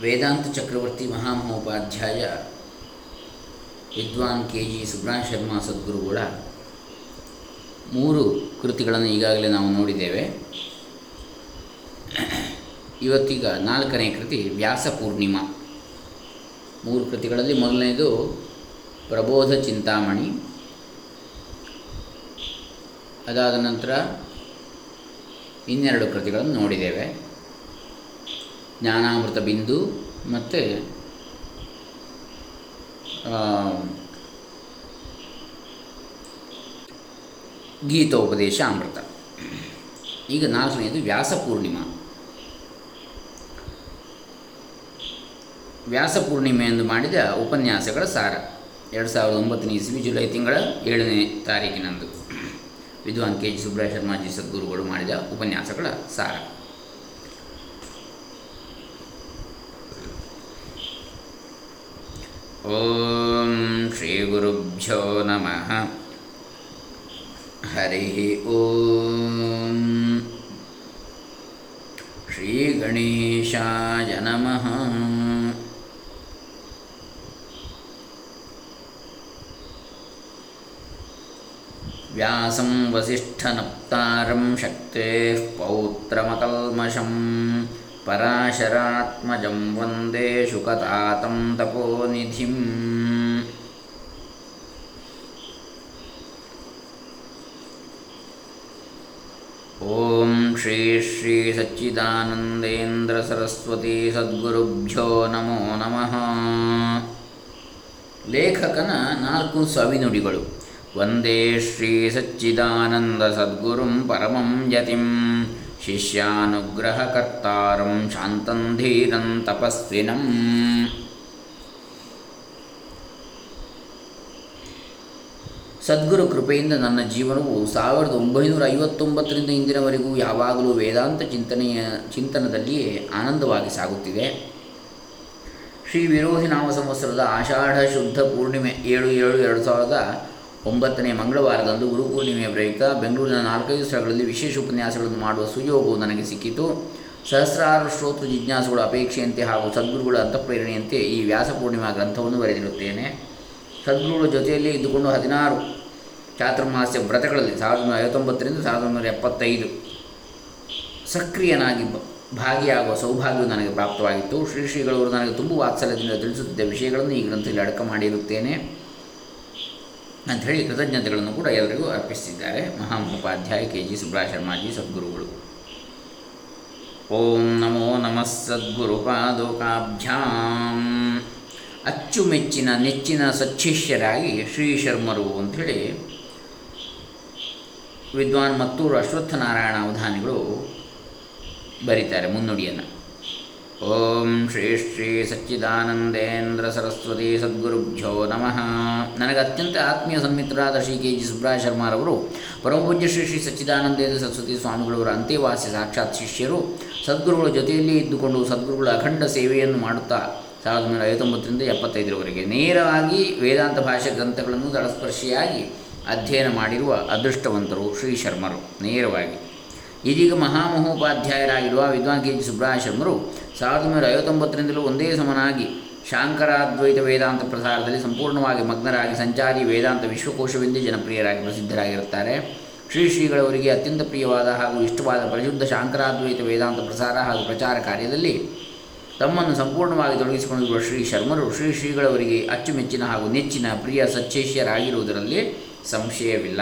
ವೇದಾಂತ ಚಕ್ರವರ್ತಿ ಮಹಾಮಹೋಪಾಧ್ಯಾಯ ವಿದ್ವಾನ್ ಕೆ ಜಿ ಸುಬ್ರಹ್ಮಣ್ಯ ಶರ್ಮಾ ಸದ್ಗುರುಗಳ ಮೂರು ಕೃತಿಗಳನ್ನು ಈಗಾಗಲೇ ನಾವು ನೋಡಿದ್ದೇವೆ. ಇವತ್ತೀಗ ನಾಲ್ಕನೇ ಕೃತಿ ವ್ಯಾಸ ಪೂರ್ಣಿಮಾ. ಮೂರು ಕೃತಿಗಳಲ್ಲಿ ಮೊದಲನೇದು ಪ್ರಬೋಧ ಚಿಂತಾಮಣಿ. ಅದಾದ ನಂತರ ಇನ್ನೆರಡು ಕೃತಿಗಳನ್ನು ನೋಡಿದ್ದೇವೆ. ಜ್ಞಾನಾಮೃತ ಬಿಂದು ಮತ್ತು ಗೀತೋಪದೇಶ ಅಮೃತ. ಈಗ ನಾಲ್ಕನೆಯದು ವ್ಯಾಸ ಪೂರ್ಣಿಮಾ. ವ್ಯಾಸ ಪೂರ್ಣಿಮೆ ಮಾಡಿದ ಉಪನ್ಯಾಸಗಳ ಸಾರ. ಎರಡು ಸಾವಿರದ ಒಂಬತ್ತನೇ ಇಸ್ವಿ ಜುಲೈ ತಿಂಗಳ ಏಳನೇ ತಾರೀಕಿನಂದು. ವಿದ್ವಾನ್ ಕೆ ಜಿ ಸುಬ್ರಹ ಶರ್ಮಾಜಿ ಸದ್ಗುರುಗಳು ಮಾಡಿದ ಉಪನ್ಯಾಸಗಳ ಸಾರ. ॐ श्रीगुरुभ्यो नमः। हरिः ॐ। श्रीगणेशाय नमः। व्यासं वसिष्ठनप्तारं शक्तेः पौत्रमकल्मषम्। ಶಕ್ತೇಃ वन्दे ತಪೋನಿಧಿಂ ಓಂ ಶ್ರೀ ಶ್ರೀ ಸಚ್ಚಿದಾನಂದೇಂದ್ರ ಸರಸ್ವತಿ ಸದ್ಗುರುಭ್ಯೋ ನಮೋ ನಮಃ ಲೇಖಕನ ನಾಲ್ಕು ಸವಿನುಡಿಗಳು। ವಂದೇ ಶ್ರೀ ಸಚ್ಚಿದಾನಂದ ಸದ್ಗುರುಂ ಪರಮಂ ಯತಿಂ ಶಿಷ್ಯಾನುಗ್ರಹಕರ್ತಾರಂ ಶಾಂತಂ ಧೀರಂ ತಪಸ್ವಿನಂ. ಸದ್ಗುರು ಕೃಪೆಯಿಂದ ನನ್ನ ಜೀವನವು ಸಾವಿರದ ಒಂಬೈನೂರ ಐವತ್ತೊಂಬತ್ತರಿಂದ ಇಂದಿನವರೆಗೂ ಯಾವಾಗಲೂ ವೇದಾಂತ ಚಿಂತನೆಯ ಚಿಂತನದಲ್ಲಿಯೇ ಆನಂದವಾಗಿ ಸಾಗುತ್ತಿದೆ. ಶ್ರೀ ವಿರೋಧಿ ನಾಮ ಸಂವತ್ಸರದ ಆಷಾಢ ಶುದ್ಧ ಪೂರ್ಣಿಮೆ ಏಳು ಏಳು ಎರಡು ಸಾವಿರದ ಒಂಬತ್ತನೇ ಮಂಗಳವಾರದಂದು ಗುರುಪೂರ್ಣಿಮೆಯ ಪ್ರಯುಕ್ತ ಬೆಂಗಳೂರಿನ ನಾಲ್ಕೈದು ಸ್ಥಳಗಳಲ್ಲಿ ವಿಶೇಷ ಉಪನ್ಯಾಸಗಳನ್ನು ಮಾಡುವ ಸುಯೋಗವು ನನಗೆ ಸಿಕ್ಕಿತು. ಸಹಸ್ರಾರು ಶ್ರೋತೃ ಜಿಜ್ಞಾಸುಗಳ ಅಪೇಕ್ಷೆಯಂತೆ ಹಾಗೂ ಸದ್ಗುರುಗಳ ಅಂತಃಪ್ರೇರಣೆಯಂತೆ ಈ ವ್ಯಾಸ ಪೂರ್ಣಿಮಾ ಗ್ರಂಥವನ್ನು ಬರೆದಿರುತ್ತೇನೆ ಸದ್ಗುರುಗಳ ಜೊತೆಯಲ್ಲಿ ಇದ್ದುಕೊಂಡು ಹದಿನಾರು ಚಾತುರ್ಮಾಸ್ಯ ವ್ರತಗಳಲ್ಲಿ ಸಾವಿರದ ಒಂಬೈನೂರ ಐವತ್ತೊಂಬತ್ತರಿಂದ ಸಾವಿರದ ಒಂಬೈನೂರ ಎಪ್ಪತ್ತೈದು ಸಕ್ರಿಯನಾಗಿ ಭಾಗಿಯಾಗುವ ಸೌಭಾಗ್ಯವು ನನಗೆ ಪ್ರಾಪ್ತವಾಗಿತ್ತು. ಶ್ರೀ ಶ್ರೀಗಳವರು ನನಗೆ ತುಂಬ ವಾತ್ಸಲ್ಯದಿಂದ ತಿಳಿಸುತ್ತಿದ್ದ ವಿಷಯಗಳನ್ನು ಈ ಗ್ರಂಥದಲ್ಲಿ ಅಡಕ ಮಾಡಿರುತ್ತೇನೆ ಅಂಥೇಳಿ ಕೃತಜ್ಞತೆಗಳನ್ನು ಕೂಡ ಎಲ್ಲರಿಗೂ ಅರ್ಪಿಸಿದ್ದಾರೆ ಮಹಾಮಹೋಪಾಧ್ಯಾಯ ಕೆ ಜಿ ಸುಬ್ರಹ ಶರ್ಮಾಜಿ ಸದ್ಗುರುಗಳು. ಓಂ ನಮೋ ನಮಃ ಸದ್ಗುರು ಪಾದೋಕಾಭ್ಯಾಂ ಅಚ್ಚುಮೆಚ್ಚಿನ ನೆಚ್ಚಿನ ಸಚ್ಚಿಷ್ಯರಾಗಿ ಶ್ರೀ ಶರ್ಮರು ಅಂಥೇಳಿ ವಿದ್ವಾನ್ ಮತ್ತೂರು ಅಶ್ವತ್ಥನಾರಾಯಣ ಅವಧಾನಿಗಳು ಬರೀತಾರೆ ಮುನ್ನುಡಿಯನ್ನು. ಓಂ ಶ್ರೀ ಶ್ರೀ ಸಚ್ಚಿದಾನಂದೇಂದ್ರ ಸರಸ್ವತಿ ಸದ್ಗುರುಭ್ಯೋ ನಮಃ. ನನಗೆ ಅತ್ಯಂತ ಆತ್ಮೀಯ ಸನ್ಮಿತ್ರರಾದ ಶ್ರೀ ಕೆ ಜಿ ಸುಬ್ರಾಯ ಶರ್ಮಾರವರು ಪರಮಪೂಜ್ಯ ಶ್ರೀ ಶ್ರೀ ಸಚ್ಚಿದಾನಂದೇಂದ್ರ ಸರಸ್ವತಿ ಸ್ವಾಮಿಗಳವರ ಅಂತ್ಯವಾಸಿ ಸಾಕ್ಷಾತ್ ಶಿಷ್ಯರು, ಸದ್ಗುರುಗಳ ಜೊತೆಯಲ್ಲಿ ಇದ್ದುಕೊಂಡು ಸದ್ಗುರುಗಳ ಅಖಂಡ ಸೇವೆಯನ್ನು ಮಾಡುತ್ತಾ ಸಾವಿರದ ಒಂಬೈನೂರ ಐವತ್ತೊಂಬತ್ತರಿಂದ ಎಪ್ಪತ್ತೈದರವರೆಗೆ ನೇರವಾಗಿ ವೇದಾಂತ ಭಾಷೆ ಗ್ರಂಥಗಳನ್ನು ದಳಸ್ಪರ್ಶಿಯಾಗಿ ಅಧ್ಯಯನ ಮಾಡಿರುವ ಅದೃಷ್ಟವಂತರು ಶ್ರೀ ಶರ್ಮರು. ನೇರವಾಗಿ ಇದೀಗ ಮಹಾಮಹೋಪಾಧ್ಯಾಯರಾಗಿರುವ ವಿದ್ವಾನ್ ಕೆ ಜಿ ಸುಬ್ರಹ ಶರ್ಮರು ಸಾವಿರದ ಒಂಬೈನೂರ ಐವತ್ತೊಂಬತ್ತರಿಂದಲೂ ಒಂದೇ ಸಮನಾಗಿ ಶಾಂಕರಾದ್ವೈತ ವೇದಾಂತ ಪ್ರಸಾರದಲ್ಲಿ ಸಂಪೂರ್ಣವಾಗಿ ಮಗ್ನರಾಗಿ ಸಂಚಾರಿ ವೇದಾಂತ ವಿಶ್ವಕೋಶವೆಂದೇ ಜನಪ್ರಿಯರಾಗಿ ಪ್ರಸಿದ್ಧರಾಗಿರುತ್ತಾರೆ. ಶ್ರೀ ಶ್ರೀಗಳವರಿಗೆ ಅತ್ಯಂತ ಪ್ರಿಯವಾದ ಹಾಗೂ ಇಷ್ಟವಾದ ಪ್ರಶುದ್ಧ ಶಾಂಕರಾದ್ವೈತ ವೇದಾಂತ ಪ್ರಸಾರ ಹಾಗೂ ಪ್ರಚಾರ ಕಾರ್ಯದಲ್ಲಿ ತಮ್ಮನ್ನು ಸಂಪೂರ್ಣವಾಗಿ ತೊಡಗಿಸಿಕೊಂಡಿರುವ ಶ್ರೀ ಶರ್ಮರು ಶ್ರೀ ಶ್ರೀಗಳವರಿಗೆ ಅಚ್ಚುಮೆಚ್ಚಿನ ಹಾಗೂ ನೆಚ್ಚಿನ ಪ್ರಿಯ ಸಚ್ಚೇಷ್ಯರಾಗಿರುವುದರಲ್ಲಿ ಸಂಶಯವಿಲ್ಲ.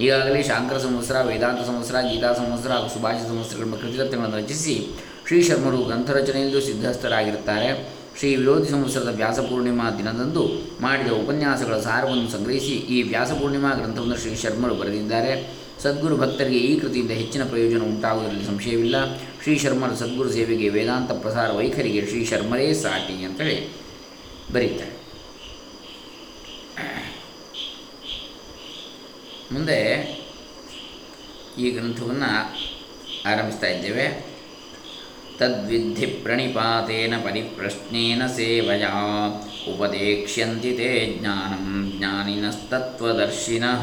ಈಗಾಗಲೇ ಶಾಂಕರ ಸಂವತ್ಸರ, ವೇದಾಂತ ಸಂವತ್ಸರ, ಗೀತಾ ಸಂವತ್ಸರ ಹಾಗೂ ಸುಭಾಷ ಸಂವತ್ಸರಗಳ ಕೃತಿರತ್ನಗಳನ್ನು ರಚಿಸಿ ಶ್ರೀ ಶರ್ಮರು ಗ್ರಂಥರಚನೆಯಲ್ಲೂ ಸಿದ್ಧಸ್ಥರಾಗಿರುತ್ತಾರೆ. ಶ್ರೀ ವಿರೋಧಿ ಸಂವತ್ಸರದ ವ್ಯಾಸಪೂರ್ಣಿಮಾ ದಿನದಂದು ಮಾಡಿದ ಉಪನ್ಯಾಸಗಳ ಸಾರವನ್ನು ಸಂಗ್ರಹಿಸಿ ಈ ವ್ಯಾಸಪೂರ್ಣಿಮಾ ಗ್ರಂಥವನ್ನು ಶ್ರೀ ಶರ್ಮರು ಬರೆದಿದ್ದಾರೆ. ಸದ್ಗುರು ಭಕ್ತರಿಗೆ ಈ ಕೃತಿಯಿಂದ ಹೆಚ್ಚಿನ ಪ್ರಯೋಜನ ಉಂಟಾಗುವುದರಲ್ಲಿ ಸಂಶಯವಿಲ್ಲ. ಶ್ರೀ ಶರ್ಮರ ಸದ್ಗುರು ಸೇವೆಗೆ ವೇದಾಂತ ಪ್ರಸಾರ ವೈಖರಿಗೆ ಶ್ರೀ ಶರ್ಮರೇ ಸಾಟಿ ಅಂತೇಳಿ ಬರೀತಾರೆ. ಮುಂದೆ ಈ ಗ್ರಂಥವನ್ನು ಆರಂಭಿಸ್ತಾ ಇದ್ದೇವೆ. ತದ್ವಿಧಿ ಪ್ರಣಿಪಾತೇನ ಪರಿಪ್ರಶ್ನೇನ ಸೇವಯಾ, ಉಪದೇಕ್ಷ್ಯಂತಿ ತೇ ಜ್ಞಾನಂ ಜ್ಞಾನಿನಸ್ತತ್ವದರ್ಶಿನಃ.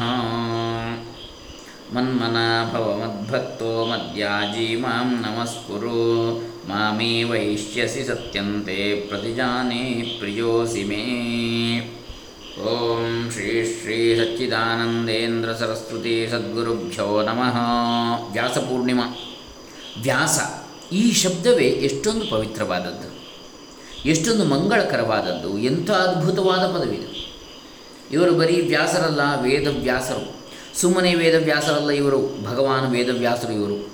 ಮನ್ಮನಾ ಭವ ಮದ್ಭಕ್ತೋ ಮದ್ಯಾಜಿ ಮಾಂ ನಮಸ್ಕುರು ಮಾಮೇ ವೈಶ್ಯಸಿ ಸತ್ಯಂತೆ ಪ್ರತಿಜಾನೇ ಪ್ರಿಯೋಸಿ ಮೇ. ಓಂ ಶ್ರೀ ಶ್ರೀ ಸಚ್ಚಿದಾನಂದೇಂದ್ರ ಸರಸ್ವತಿ ಸದ್ಗುರುಭ್ಯೋ ನಮಃ. ವ್ಯಾಸ ಪೂರ್ಣಿಮಾ. ವ್ಯಾಸ ಈ ಶಬ್ದವೇ ಎಷ್ಟೊಂದು ಪವಿತ್ರವಾದದ್ದು, ಎಷ್ಟೊಂದು ಮಂಗಳಕರವಾದದ್ದು, ಎಂಥ ಅದ್ಭುತವಾದ ಪದವಿದು. ಇವರು ಬರೀ ವ್ಯಾಸರಲ್ಲ, ವೇದವ್ಯಾಸರು. ಸುಮ್ಮನೆ ವೇದವ್ಯಾಸರಲ್ಲ ಇವರು, ಭಗವಾನ್ ವೇದವ್ಯಾಸರು ಇವರು.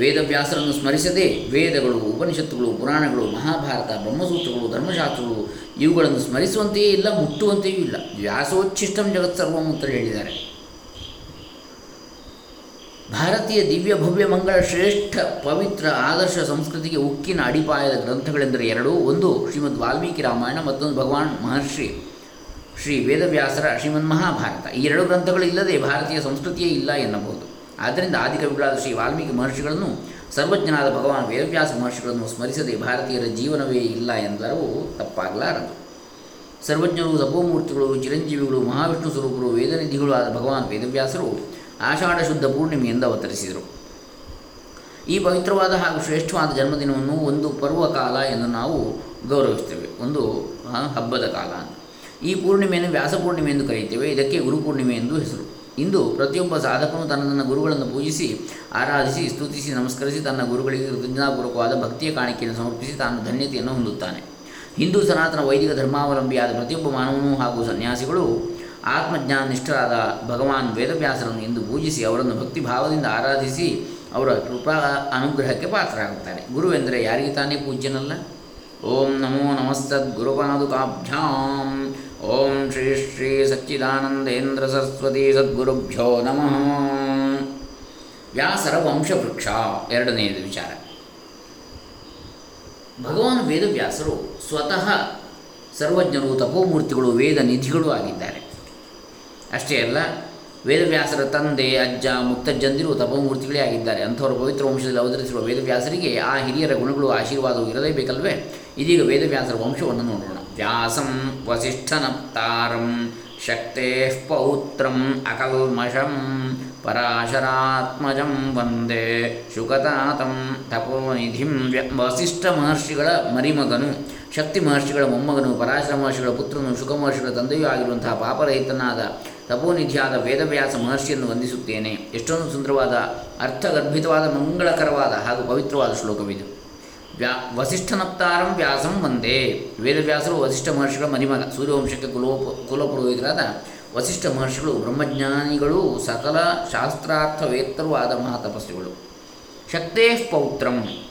ವೇದವ್ಯಾಸರನ್ನು ಸ್ಮರಿಸದೆ ವೇದಗಳು, ಉಪನಿಷತ್ತುಗಳು, ಪುರಾಣಗಳು, ಮಹಾಭಾರತ, ಬ್ರಹ್ಮಸೂತ್ರಗಳು, ಧರ್ಮಶಾಸ್ತ್ರಗಳು ಇವುಗಳನ್ನು ಸ್ಮರಿಸುವಂತೆಯೇ ಇಲ್ಲ, ಮುಟ್ಟುವಂತೆಯೂ ಇಲ್ಲ. ವ್ಯಾಸೋಚ್ಛಿಷ್ಟಂ ಜಗತ್ಸರ್ವಂ ಅಂತ ಹೇಳಿದ್ದಾರೆ. ಭಾರತೀಯ ದಿವ್ಯ ಭವ್ಯ ಮಂಗಳ ಶ್ರೇಷ್ಠ ಪವಿತ್ರ ಆದರ್ಶ ಸಂಸ್ಕೃತಿಗೆ ಉಕ್ಕಿನ ಅಡಿಪಾಯದ ಗ್ರಂಥಗಳೆಂದರೆ ಎರಡು ಒಂದು ಶ್ರೀಮದ್ ವಾಲ್ಮೀಕಿ ರಾಮಾಯಣ, ಮತ್ತೊಂದು ಭಗವಾನ್ ಮಹರ್ಷಿ ಶ್ರೀ ವೇದವ್ಯಾಸರ ಶ್ರೀಮನ್ ಮಹಾಭಾರತ ಈ ಎರಡು ಗ್ರಂಥಗಳು ಇಲ್ಲದೆ ಭಾರತೀಯ ಸಂಸ್ಕೃತಿಯೇ ಇಲ್ಲ ಎನ್ನಬಹುದು. ಆದ್ದರಿಂದ ಆದಿಕವಿಗಳಾದ ಶ್ರೀ ವಾಲ್ಮೀಕಿ ಮಹರ್ಷಿಗಳನ್ನು, ಸರ್ವಜ್ಞನಾದ ಭಗವಾನ್ ವೇದವ್ಯಾಸ ಮಹರ್ಷಿಗಳನ್ನು ಸ್ಮರಿಸದೆ ಭಾರತೀಯರ ಜೀವನವೇ ಇಲ್ಲ ಎಂದರೂ ತಪ್ಪಾಗಲಾರದು. ಸರ್ವಜ್ಞರು ಸಭೋಮೂರ್ತಿಗಳು ಚಿರಂಜೀವಿಗಳು, ಮಹಾವಿಷ್ಣು ಸ್ವರೂಪರು, ವೇದನಿಧಿಗಳು ಆದ ಭಗವಾನ್ ವೇದವ್ಯಾಸರು ಆಷಾಢ ಶುದ್ಧ ಪೂರ್ಣಿಮೆಯಿಂದ ಅವತರಿಸಿದರು. ಈ ಪವಿತ್ರವಾದ ಹಾಗೂ ಶ್ರೇಷ್ಠವಾದ ಜನ್ಮದಿನವನ್ನು ಒಂದು ಪರ್ವಕಾಲ ಎಂದು ನಾವು ಗೌರವಿಸ್ತೇವೆ ಒಂದು ಹಬ್ಬದ ಕಾಲ. ಈ ಪೂರ್ಣಿಮೆಯನ್ನು ವ್ಯಾಸಪೂರ್ಣಿಮೆ ಎಂದು ಕರೆಯುತ್ತೇವೆ. ಇದಕ್ಕೆ ಗುರುಪೂರ್ಣಿಮೆ ಎಂದು ಹೆಸರು. ಇಂದು ಪ್ರತಿಯೊಬ್ಬ ಸಾಧಕನು ತನ್ನ ತನ್ನ ಗುರುಗಳನ್ನು ಪೂಜಿಸಿ, ಆರಾಧಿಸಿ, ಸ್ತುತಿಸಿ, ನಮಸ್ಕರಿಸಿ ತನ್ನ ಗುರುಗಳಿಗೆ ಕೃತಜ್ಞತಾಪೂರ್ವಕವಾದ ಭಕ್ತಿಯ ಕಾಣಿಕೆಯನ್ನು ಸಮರ್ಪಿಸಿ ತಾನು ಧನ್ಯತೆಯನ್ನು ಹೊಂದುತ್ತಾನೆ. ಹಿಂದೂ ಸನಾತನ ವೈದಿಕ ಧರ್ಮಾವಲಂಬಿಯಾದ ಪ್ರತಿಯೊಬ್ಬ ಮಾನವನು ಹಾಗೂ ಸನ್ಯಾಸಿಗಳು ಆತ್ಮಜ್ಞಾನ ನಿಷ್ಠರಾದ ಭಗವಾನ್ ವೇದವ್ಯಾಸರನ್ನು ಎಂದು ಪೂಜಿಸಿ ಅವರನ್ನು ಭಕ್ತಿ ಭಾವದಿಂದ ಆರಾಧಿಸಿ ಅವರ ಕೃಪಾ ಅನುಗ್ರಹಕ್ಕೆ ಪಾತ್ರರಾಗುತ್ತಾರೆ. ಗುರುವೆಂದರೆ ಯಾರಿಗೆ ತಾನೇ ಪೂಜ್ಯನಲ್ಲ? ಓಂ ನಮೋ ನಮಸ್ತದ್ ಗುರುಪಾದುಕಾಭ್ಯಾಂ ಓಂ ಶ್ರೀ ಶ್ರೀ ಸಚ್ಚಿದಾನಂದೇಂದ್ರ ಸರಸ್ವತಿ ಸದ್ಗುರುಭ್ಯೋ ನಮಃ. ವ್ಯಾಸರ ವಂಶವೃಕ್ಷ, ಎರಡನೆಯದು ವಿಚಾರ. ಭಗವಾನ್ ವೇದವ್ಯಾಸರು ಸ್ವತಃ ಸರ್ವಜ್ಞರು, ತಪೋಮೂರ್ತಿಗಳು, ವೇದ ನಿಧಿಗಳು ಆಗಿದ್ದಾರೆ. ಅಷ್ಟೇ ಅಲ್ಲ, ವೇದವ್ಯಾಸರ ತಂದೆ, ಅಜ್ಜ, ಮುತ್ತಜ್ಜಂದಿರು ತಪೋಮೂರ್ತಿಗಳೇ ಆಗಿದ್ದಾರೆ. ಅಂಥವರು ಪವಿತ್ರ ವಂಶದಲ್ಲಿ ಅವತರಿಸಿರುವ ವೇದವ್ಯಾಸರಿಗೆ ಆ ಹಿರಿಯರ ಗುಣಗಳು, ಆಶೀರ್ವಾದವು ಇರಲೇಬೇಕಲ್ವೇ ಇದೀಗ ವೇದವ್ಯಾಸರ ವಂಶವನ್ನು ನೋಡೋಣ. ವ್ಯಾಸಂ ವಸಿಷ್ಠನಪ್ತಾರಂ ಶಕ್ತೇ ಪೌತ್ರಂ ಅಕಲ್ಮಷಂ ಪರಾಶರಾತ್ಮಜಂ ವಂದೇ ಶುಕತಾತಂ ತಪೋನಿಧಿಂ ವಸಿಷ್ಠ ಮಹರ್ಷಿಗಳ ಮರಿಮಗನು, ಶಕ್ತಿ ಮಹರ್ಷಿಗಳ ಮೊಮ್ಮಗನು, ಪರಾಶರ ಮಹರ್ಷಿಗಳ ಪುತ್ರನು ಶುಕ ಮಹರ್ಷಿಗಳ ತಂದೆಯೂ ಆಗಿರುವಂತಹ ಪಾಪರಹಿತನಾದ ತಪೋನಿಧಿಯಾದ ವೇದವ್ಯಾಸ ಮಹರ್ಷಿಯನ್ನು ವಂದಿಸುತ್ತೇನೆ. ಎಷ್ಟೊಂದು ಸುಂದರವಾದ, ಅರ್ಥಗರ್ಭಿತವಾದ, ಮಂಗಳಕರವಾದ ಹಾಗೂ ಪವಿತ್ರವಾದ ಶ್ಲೋಕವಿದು. ವ್ಯಾ, ವಸಿಷ್ಠನಪ್ತಾರಂ ವ್ಯಾಸಂ ಒಂದೇ ವೇದವ್ಯಾಸರು ವಸಿಷ್ಠ ಮಹರ್ಷಿಗಳ ಮರಿಮಗ, ಸೂರ್ಯವಂಶಕ್ಕೆ ಕುಲೋಪ, ಕುಲಪುರೋಹಿತರಾದ ವಸಿಷ್ಠ ಮಹರ್ಷಿಗಳು, ಬ್ರಹ್ಮಜ್ಞಾನಿಗಳು, ಸಕಲ ಶಾಸ್ತ್ರಾರ್ಥವೇತ್ತರೂ ಆದ ಮಹಾತಪಸ್ವಿಗಳು. ಶಕ್ತೇ ಪೌತ್ರಂ.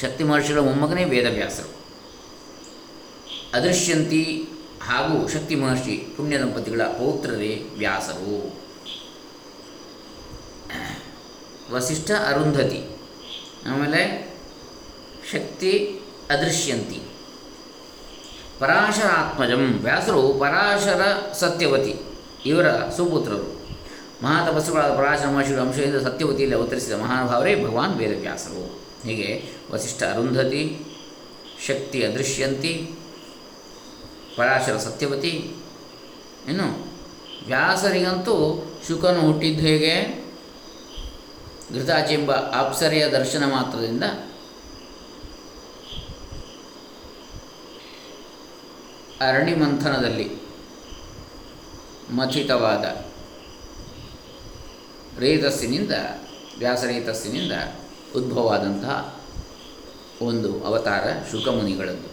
ಶಕ್ತಿ ಮಹರ್ಷಿಗಳ ಮೊಮ್ಮಗನೇ ವೇದವ್ಯಾಸರು. ಅದೃಶ್ಯಂತಿ ಹಾಗೂ ಶಕ್ತಿ ಮಹರ್ಷಿ ಪುಣ್ಯ ದಂಪತಿಗಳ ಪೌತ್ರರೇ ವ್ಯಾಸರು. ವಸಿಷ್ಠ ಅರುಂಧತಿ. ಆಮೇಲೆ ಶಕ್ತಿ ಅದೃಶ್ಯಂತಿ. ಪರಾಶರಾತ್ಮಜಂ ವ್ಯಾಸರು ಪರಾಶರ ಸತ್ಯವತಿ, ಇವರ ಸುಪುತ್ರರು. ಮಹಾತಪಸ್ಸುಗಳಾದ ಪರಾಶರ ಮಹರ್ಷಿಗಳ ಅಂಶದಿಂದ ಸತ್ಯವತಿಯಲ್ಲಿ ಅವತರಿಸಿದ ಮಹಾನುಭಾವರೇ ಭಗವಾನ್ ವೇದವ್ಯಾಸರು. ಹೀಗೆ ವಸಿಷ್ಠ ಅರುಂಧತಿ, ಶಕ್ತಿ ಅದೃಶ್ಯಂತಿ, ಪರಾಶರ ಸತ್ಯವತಿ. ಏನು ವ್ಯಾಸರಿಗಂತೂ ಶುಕನು ಹುಟ್ಟಿದ್ದು ಹೇಗೆ? ಘೃತಾಚೆಂಬ ಅಪ್ಸರೆಯ ದರ್ಶನ ಮಾತ್ರದಿಂದ ಅರಣಿಮಂಥನದಲ್ಲಿ ಮಥಿತವಾದ ರೇತಸ್ಸಿನಿಂದ, ವ್ಯಾಸರೇತಸ್ಸಿನಿಂದ ಉದ್ಭವವಾದಂತಹ ಒಂದು ಅವತಾರ ಶುಕಮುನಿಗಳದ್ದು.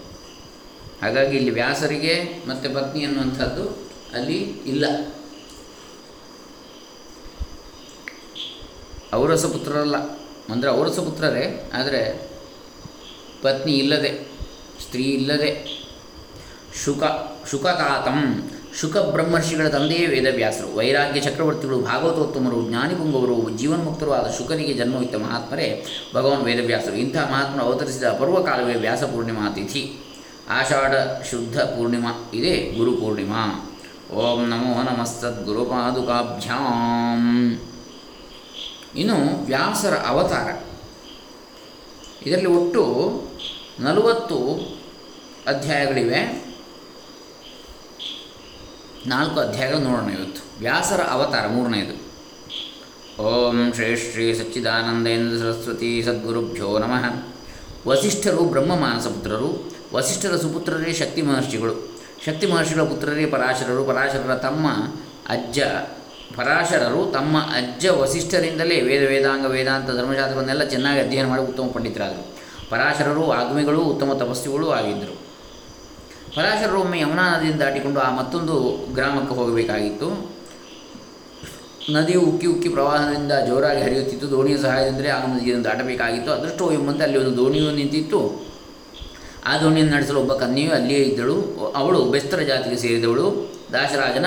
ಹಾಗಾಗಿ ಇಲ್ಲಿ ವ್ಯಾಸರಿಗೆ ಮತ್ತು ಪತ್ನಿ ಅನ್ನುವಂಥದ್ದು ಅಲ್ಲಿ ಇಲ್ಲ. ಔರಸ ಪುತ್ರರಲ್ಲ. ಅಂದರೆ ಔರಸ ಪುತ್ರರೇ, ಆದರೆ ಪತ್ನಿ ಇಲ್ಲದೆ, ಸ್ತ್ರೀ ಇಲ್ಲದೆ ಶುಕ, ಶುಕತಾತಂ. ಶುಕ ಬ್ರಹ್ಮರ್ಷಿಗಳ ತಂದೆಯೇ ವೇದವ್ಯಾಸರು. ವೈರಾಗ್ಯ ಚಕ್ರವರ್ತಿಗಳು, ಭಾಗವತೋತ್ತಮರು ಜ್ಞಾನಿಪುಂಗವರು ಜೀವನ್ಮುಕ್ತರು ಆದ ಶುಕನಿಗೆ ಜನ್ಮವಿತ್ತ ಮಹಾತ್ಮರೇ ಭಗವಾನ್ ವೇದವ್ಯಾಸರು. ಇಂತಹ ಮಹಾತ್ಮರು ಅವತರಿಸಿದ ಪರ್ವಕಾಲವೇ ವ್ಯಾಸ ಪೂರ್ಣಿಮಾ ತಿಥಿ. ಆಷಾಢ ಶುದ್ಧ ಪೂರ್ಣಿಮಾ. ಇದೇ ಗುರು ಪೂರ್ಣಿಮಾ. ಓಂ ನಮೋ ನಮಸ್ತದ್ ಗುರುಪಾದುಕಾಭ್ಯಾಂ ಇನ್ನು ವ್ಯಾಸರ ಅವತಾರ. ಇದರಲ್ಲಿ ಒಟ್ಟು ನಲವತ್ತು ಅಧ್ಯಾಯಗಳಿವೆ. ನಾಲ್ಕು ಅಧ್ಯಾಯಗಳು ನೋಡೋಣ ಇವತ್ತು. ವ್ಯಾಸರ ಅವತಾರ, ಮೂರನೇದು. ಓಂ ಶ್ರೀ ಶ್ರೀ ಸಚ್ಚಿದಾನಂದೇಂದ್ರ ಸರಸ್ವತಿ ಸದ್ಗುರುಭ್ಯೋ ನಮಃ. ವಸಿಷ್ಠರು ಬ್ರಹ್ಮ ಮಾನಸಪುತ್ರರು ವಸಿಷ್ಠರ ಸುಪುತ್ರರೇ ಶಕ್ತಿ ಮಹರ್ಷಿಗಳು. ಶಕ್ತಿ ಮಹರ್ಷಿಗಳ ಪುತ್ರರೇ ಪರಾಶರರು, ಪರಾಶರರ ತಮ್ಮ ಅಜ್ಜ, ಪರಾಶರರು ತಮ್ಮ ಅಜ್ಜ ವಸಿಷ್ಠರಿಂದಲೇ ವೇದ ವೇದಾಂಗ ವೇದಾಂತ ಧರ್ಮಶಾಸ್ತ್ರವನ್ನೆಲ್ಲ ಚೆನ್ನಾಗಿ ಅಧ್ಯಯನ ಮಾಡಿ ಉತ್ತಮ ಪಂಡಿತರಾದರು. ಪರಾಶರರು ಆಗ್ಮಿಗಳು ಉತ್ತಮ ತಪಸ್ವಿಗಳು ಆಗಿದ್ದರು. ಪರಾಶರರು ಒಮ್ಮೆ ಯಮುನಾ ನದಿಯನ್ನು ದಾಟಿಕೊಂಡು ಆ ಮತ್ತೊಂದು ಗ್ರಾಮಕ್ಕೆ ಹೋಗಬೇಕಾಗಿತ್ತು. ನದಿಯು ಉಕ್ಕಿ ಉಕ್ಕಿ ಪ್ರವಾಹದಿಂದ ಜೋರಾಗಿ ಹರಿಯುತ್ತಿತ್ತು. ದೋಣಿಯ ಸಹಾಯದಿಂದ ಆ ನದಿಯನ್ನು ದಾಟಬೇಕಾಗಿತ್ತು. ಅದೃಷ್ಟು ಎಂಬಂತೆ ಅಲ್ಲಿ ಒಂದು ದೋಣಿಯು ನಿಂತಿತ್ತು. ಆ ದೋಣಿಯನ್ನು ನಡೆಸಲು ಒಬ್ಬ ಕನ್ಯೆಯು ಅಲ್ಲಿಯೇ ಇದ್ದಳು. ಅವಳು ಬೆಸ್ತರ ಜಾತಿಗೆ ಸೇರಿದವಳು. ದಾಶರಾಜನ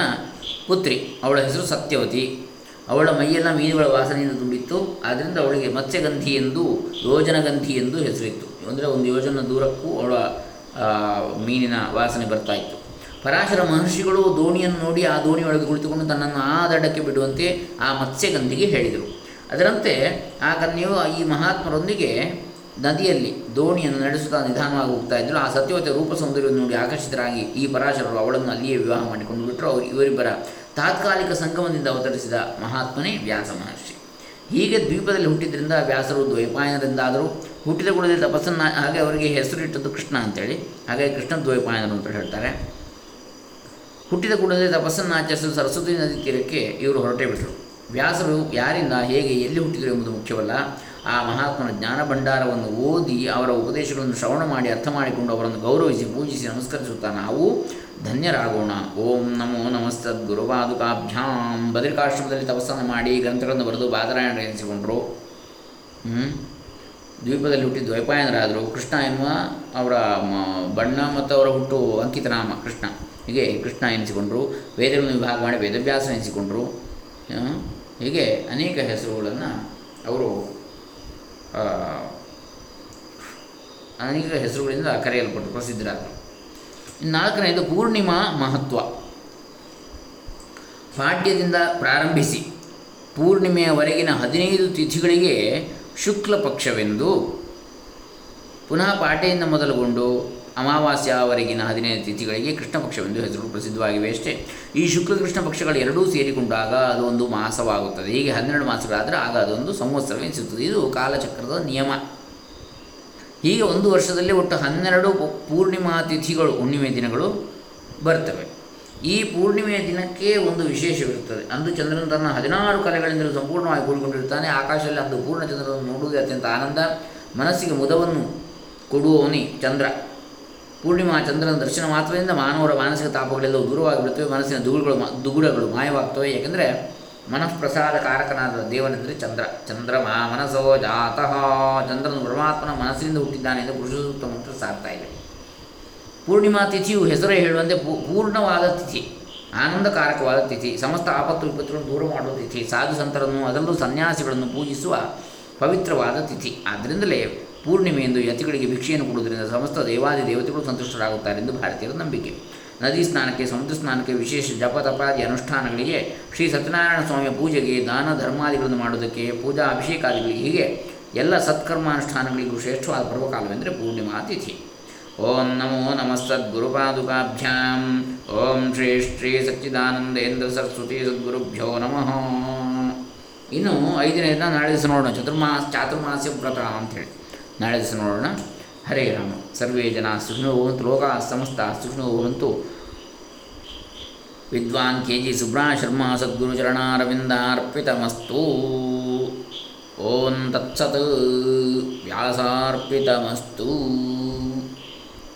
ಪುತ್ರಿ. ಅವಳ ಹೆಸರು ಸತ್ಯವತಿ. ಅವಳ ಮೈಯೆಲ್ಲ ಮೀನುಗಳ ವಾಸನೆಯಿಂದ ತುಂಬಿತ್ತು. ಆದ್ದರಿಂದ ಅವಳಿಗೆ ಮತ್ಸ್ಯಗಂಧಿ ಎಂದು ಯೋಜನಗಂಧಿ ಎಂದು ಹೆಸರಿತ್ತು. ಅಂದರೆ ಒಂದು ಯೋಜನ ದೂರಕ್ಕೂ ಅವಳ ಮೀನಿನ ವಾಸನೆ ಬರ್ತಾ ಇತ್ತು. ಪರಾಶರ ಮಹರ್ಷಿಗಳು ದೋಣಿಯನ್ನು ನೋಡಿ ಆ ದೋಣಿಯೊಳಗೆ ಕುಳಿತುಕೊಂಡು ತನ್ನನ್ನು ಆ ದಡಕ್ಕೆ ಬಿಡುವಂತೆ ಆ ಮತ್ಸ್ಯಗಂಧಿಗೆ ಹೇಳಿದರು. ಅದರಂತೆ ಆ ಕನ್ಯೆಯು ಈ ಮಹಾತ್ಮರೊಂದಿಗೆ ನದಿಯಲ್ಲಿ ದೋಣಿಯನ್ನು ನಡೆಸುತ್ತಾ ನಿಧಾನವಾಗಿ ಹೋಗ್ತಾ ಇದ್ದರು ಆ ಸತ್ಯವತೆ ರೂಪ ಸೌಂದರ್ಯವನ್ನು ನೋಡಿ ಆಕರ್ಷಿತರಾಗಿ ಈ ಪರಾಶರರು ಅವಳನ್ನು ಅಲ್ಲಿಯೇ ವಿವಾಹ ಮಾಡಿಕೊಂಡು ಬಿಟ್ಟರು ಅವರು ಇವರಿಬ್ಬರ ತಾತ್ಕಾಲಿಕ ಸಂಗಮದಿಂದ ಅವತರಿಸಿದ ಮಹಾತ್ಮನೇ ವ್ಯಾಸ ಮಹರ್ಷಿ. ಹೀಗೆ ದ್ವೀಪದಲ್ಲಿ ಹುಟ್ಟಿದ್ರಿಂದ ವ್ಯಾಸರು ದ್ವೈಪಾಯನರಿಂದಾದರು. ಹುಟ್ಟಿದ ಕೂಡಲೇ ತಪಸ್ಸನ್ನು ಹಾಗೆ ಅವರಿಗೆ ಹೆಸರಿಟ್ಟದ್ದು ಕೃಷ್ಣ ಅಂತೇಳಿ. ಹಾಗೆ ಕೃಷ್ಣ ದ್ವೈಪಾಯನರು ಅಂತ ಹೇಳ್ತಾರೆ. ಹುಟ್ಟಿದ ಕೂಡಲೇ ತಪಸ್ಸನ್ನು ಆಚರಿಸಲು ಸರಸ್ವತಿ ನದಿ ತೀರಕ್ಕೆ ಇವರು ಹೊರಟೇ ಬಿಟ್ಟರು ವ್ಯಾಸರು ಯಾರಿಂದ, ಹೇಗೆ, ಎಲ್ಲಿ ಹುಟ್ಟಿದರು ಎಂಬುದು ಮುಖ್ಯವಲ್ಲ. ಆ ಮಹಾತ್ಮನ ಜ್ಞಾನ ಭಂಡಾರವನ್ನು ಓದಿ ಅವರ ಉಪದೇಶಗಳನ್ನು ಶ್ರವಣ ಮಾಡಿ ಅರ್ಥ ಮಾಡಿಕೊಂಡು ಅವರನ್ನು ಗೌರವಿಸಿ ಪೂಜಿಸಿ ನಮಸ್ಕರಿಸುತ್ತಾ ನಾವು ಧನ್ಯರಾಗೋಣ. ಓಂ ನಮೋ ನಮಸ್ತದ್ ಗುರುಪಾದುಕಾಭ್ಯಾಂ ಬದರಿಕಾಶ್ರಮದಲ್ಲಿ ತಪಸ್ಸನ್ನು ಮಾಡಿ ಗ್ರಂಥಗಳನ್ನು ಬರೆದು ಬಾದರಾಯಣ ಎನಿಸಿಕೊಂಡರು ಹ್ಮ್? ದ್ವೀಪದಲ್ಲಿ ಹುಟ್ಟಿದ್ದು ದ್ವೈಪಾಯನರಾದರು ಕೃಷ್ಣ ಎನ್ನುವ ಅವರ ಬಣ್ಣ ಮತ್ತು ಅವರ ಹುಟ್ಟು ಅಂಕಿತನಾಮ ಕೃಷ್ಣ. ಹೀಗೆ ಕೃಷ್ಣ ಎನಿಸಿಕೊಂಡರು, ವೇದಗಳನ್ನು ವಿಭಾಗ ಮಾಡಿ ವೇದವ್ಯಾಸ ಎನಿಸಿಕೊಂಡರು. ಹೀಗೆ ಅನೇಕ ಹೆಸರುಗಳನ್ನು ಅವರು ಅನೇಕ ಹೆಸರುಗಳಿಂದ ಕರೆಯಲ್ಪಟ್ಟರು ಪ್ರಸಿದ್ಧರಾದರು. ನಾಲ್ಕನೆಯದು ಪೂರ್ಣಿಮಾ ಮಹತ್ವ. ಪಾಠ್ಯದಿಂದ ಪ್ರಾರಂಭಿಸಿ ಪೂರ್ಣಿಮೆಯವರೆಗಿನ ಹದಿನೈದು ತಿಥಿಗಳಿಗೆ ಶುಕ್ಲ ಪಕ್ಷವೆಂದು ಪುನಃ ಪಾಟೆಯಿಂದ ಮೊದಲುಗೊಂಡು ಅಮಾವಾಸ್ಯವರೆಗಿನ ಹದಿನೈದು ತಿಥಿಗಳಿಗೆ ಕೃಷ್ಣ ಪಕ್ಷವೆಂದು ಹೆಸರು ಪ್ರಸಿದ್ಧವಾಗಿವೆ ಅಷ್ಟೇ. ಈ ಶುಕ್ಲ ಕೃಷ್ಣ ಪಕ್ಷಗಳು ಎರಡೂ ಸೇರಿಕೊಂಡಾಗ ಅದು ಒಂದು ಮಾಸವಾಗುತ್ತದೆ. ಹೀಗೆ ಹನ್ನೆರಡು ಮಾಸಗಳಾದರೆ ಆಗ ಅದೊಂದು ಸಂವತ್ಸರವೆನಿಸುತ್ತದೆ ಇದು ಕಾಲಚಕ್ರದ ನಿಯಮ. ಹೀಗೆ ಒಂದು ವರ್ಷದಲ್ಲಿ ಒಟ್ಟು ಹನ್ನೆರಡು ಪೂರ್ಣಿಮಾ ತಿಥಿಗಳು, ಹುಣ್ಣಿಮೆ ದಿನಗಳು ಬರ್ತವೆ. ಈ ಪೂರ್ಣಿಮೆಯ ದಿನಕ್ಕೆ ಒಂದು ವಿಶೇಷವಿರುತ್ತದೆ. ಅಂದು ಚಂದ್ರನು ತನ್ನ ಹದಿನಾರು ಕಲೆಗಳಿಂದಲೂ ಸಂಪೂರ್ಣವಾಗಿ ಕೂಡಿಕೊಂಡಿರುತ್ತಾನೆ. ಆಕಾಶದಲ್ಲಿ ಅಂದು ಪೂರ್ಣ ಚಂದ್ರನನ್ನು ನೋಡುವುದೇ ಅತ್ಯಂತ ಆನಂದ. ಮನಸ್ಸಿಗೆ ಮುದವನ್ನು ಕೊಡುವವನೇ ಚಂದ್ರ. ಪೂರ್ಣಿಮಾ ಚಂದ್ರನ ದರ್ಶನ ಮಾತ್ರದಿಂದ ಮಾನವರ ಮಾನಸಿಕ ತಾಪಗಳೆಲ್ಲವೂ ದೂರವಾಗಿಬಿಡುತ್ತವೆ. ಮನಸ್ಸಿನ ದುಗುಳುಗಳು ದುಗುಡಗಳು ಮಾಯವಾಗ್ತವೆ. ಏಕೆಂದರೆ ಮನಃಪ್ರಸಾದ ಕಾರಕನಾದ ದೇವನೆಂದರೆ ಚಂದ್ರ. ಚಂದ್ರಮ ಮನಸ್ಸೋ ಜಾತಃ. ಚಂದ್ರನು ಪರಮಾತ್ಮನ ಮನಸ್ಸಿನಿಂದ ಹುಟ್ಟಿದ್ದಾನೆ ಎಂದು ಪುರುಷ ಮಂತ್ರ ಸಾರ್ತಾ ಪೂರ್ಣಿಮಾ ತಿಥಿಯು ಹೆಸರೇ ಹೇಳುವಂತೆ ಪೂರ್ಣವಾದ ತಿಥಿ, ಆನಂದಕಾರಕವಾದ ತಿಥಿ, ಸಮಸ್ತ ಆಪತ್ತು ವಿಪತ್ತುಗಳನ್ನು ದೂರ ಮಾಡುವ ತಿಥಿ, ಸಾಧು ಸಂತರನ್ನು ಅದರಲ್ಲೂ ಸನ್ಯಾಸಿಗಳನ್ನು ಪೂಜಿಸುವ ಪವಿತ್ರವಾದ ತಿಥಿ. ಆದ್ದರಿಂದಲೇ ಪೂರ್ಣಿಮೆ ಎಂದು ಯತಿಗಳಿಗೆ ಭಿಕ್ಷೆಯನ್ನು ಕೊಡುವುದರಿಂದ ಸಮಸ್ತ ದೇವಾದಿ ದೇವತೆಗಳು ಸಂತುಷ್ಟರಾಗುತ್ತಾರೆ ಎಂದು ಭಾರತೀಯರ ನಂಬಿಕೆ. ನದಿ ಸ್ನಾನಕ್ಕೆ, ಸಮುದ್ರ ಸ್ನಾನಕ್ಕೆ ವಿಶೇಷ ಜಪ ತಪಾದಿ ಅನುಷ್ಠಾನಗಳಿಗೆ ಶ್ರೀ ಸತ್ಯನಾರಾಯಣ ಸ್ವಾಮಿಯ ಪೂಜೆಗೆ ದಾನ ಧರ್ಮಾದಿಗಳನ್ನು ಮಾಡುವುದಕ್ಕೆ ಪೂಜಾ ಅಭಿಷೇಕಾದಿಗಳಿಗೆ ಹೀಗೆ ಎಲ್ಲ ಸತ್ಕರ್ಮಾನುಷ್ಠಾನಗಳಿಗೂ ಶ್ರೇಷ್ಠವಾದ ಪರ್ವಕಾಲವೆಂದರೆ ಪೂರ್ಣಿಮಾ ತಿಥಿ. ಓಂ ನಮೋ ನಮಸ್ಸದ್ಗುರುಪಾದುಕಾಭ್ಯಾಂ ಓಂ ಶ್ರೀ ಶ್ರೀ ಸಚ್ಚಿದಾನಂದೇಂದ್ರ ಸರಸ್ವತಿ ಸದ್ಗುರುಭ್ಯೋ ನಮಃ. ಇನ್ನು ಐದನೇ ದಿನ ನಾಳೆ ದಿವಸ ನೋಡೋಣ. ಚತುರ್ಮಾಸ ಚಾತುರ್ಮಾಸ್ಯ ವ್ರತ ಅಂಥೇಳಿ ನಾಳೆ ದಿವಸ ನೋಡೋಣ. ಹರೇ ರಾಮ. ಸರ್ವೇ ಜನ ಸುಖಿನೋ ಭವಂತು, ಲೋಕ ಸಮಸ್ತ ಸುಖಿನೋ ಭವಂತು. ವಿದ್ವಾನ್ ಕೆ ಜಿ ಸುಬ್ರಾ ಶರ್ಮಾ ಸದ್ಗುರುಚರಣಾರವಿಂದಾರ್ಪಿತಮಸ್ತು ಓಂ ತತ್ಸತ್ ವ್ಯಾಸಾರ್ಪಿತಮಸ್ತು.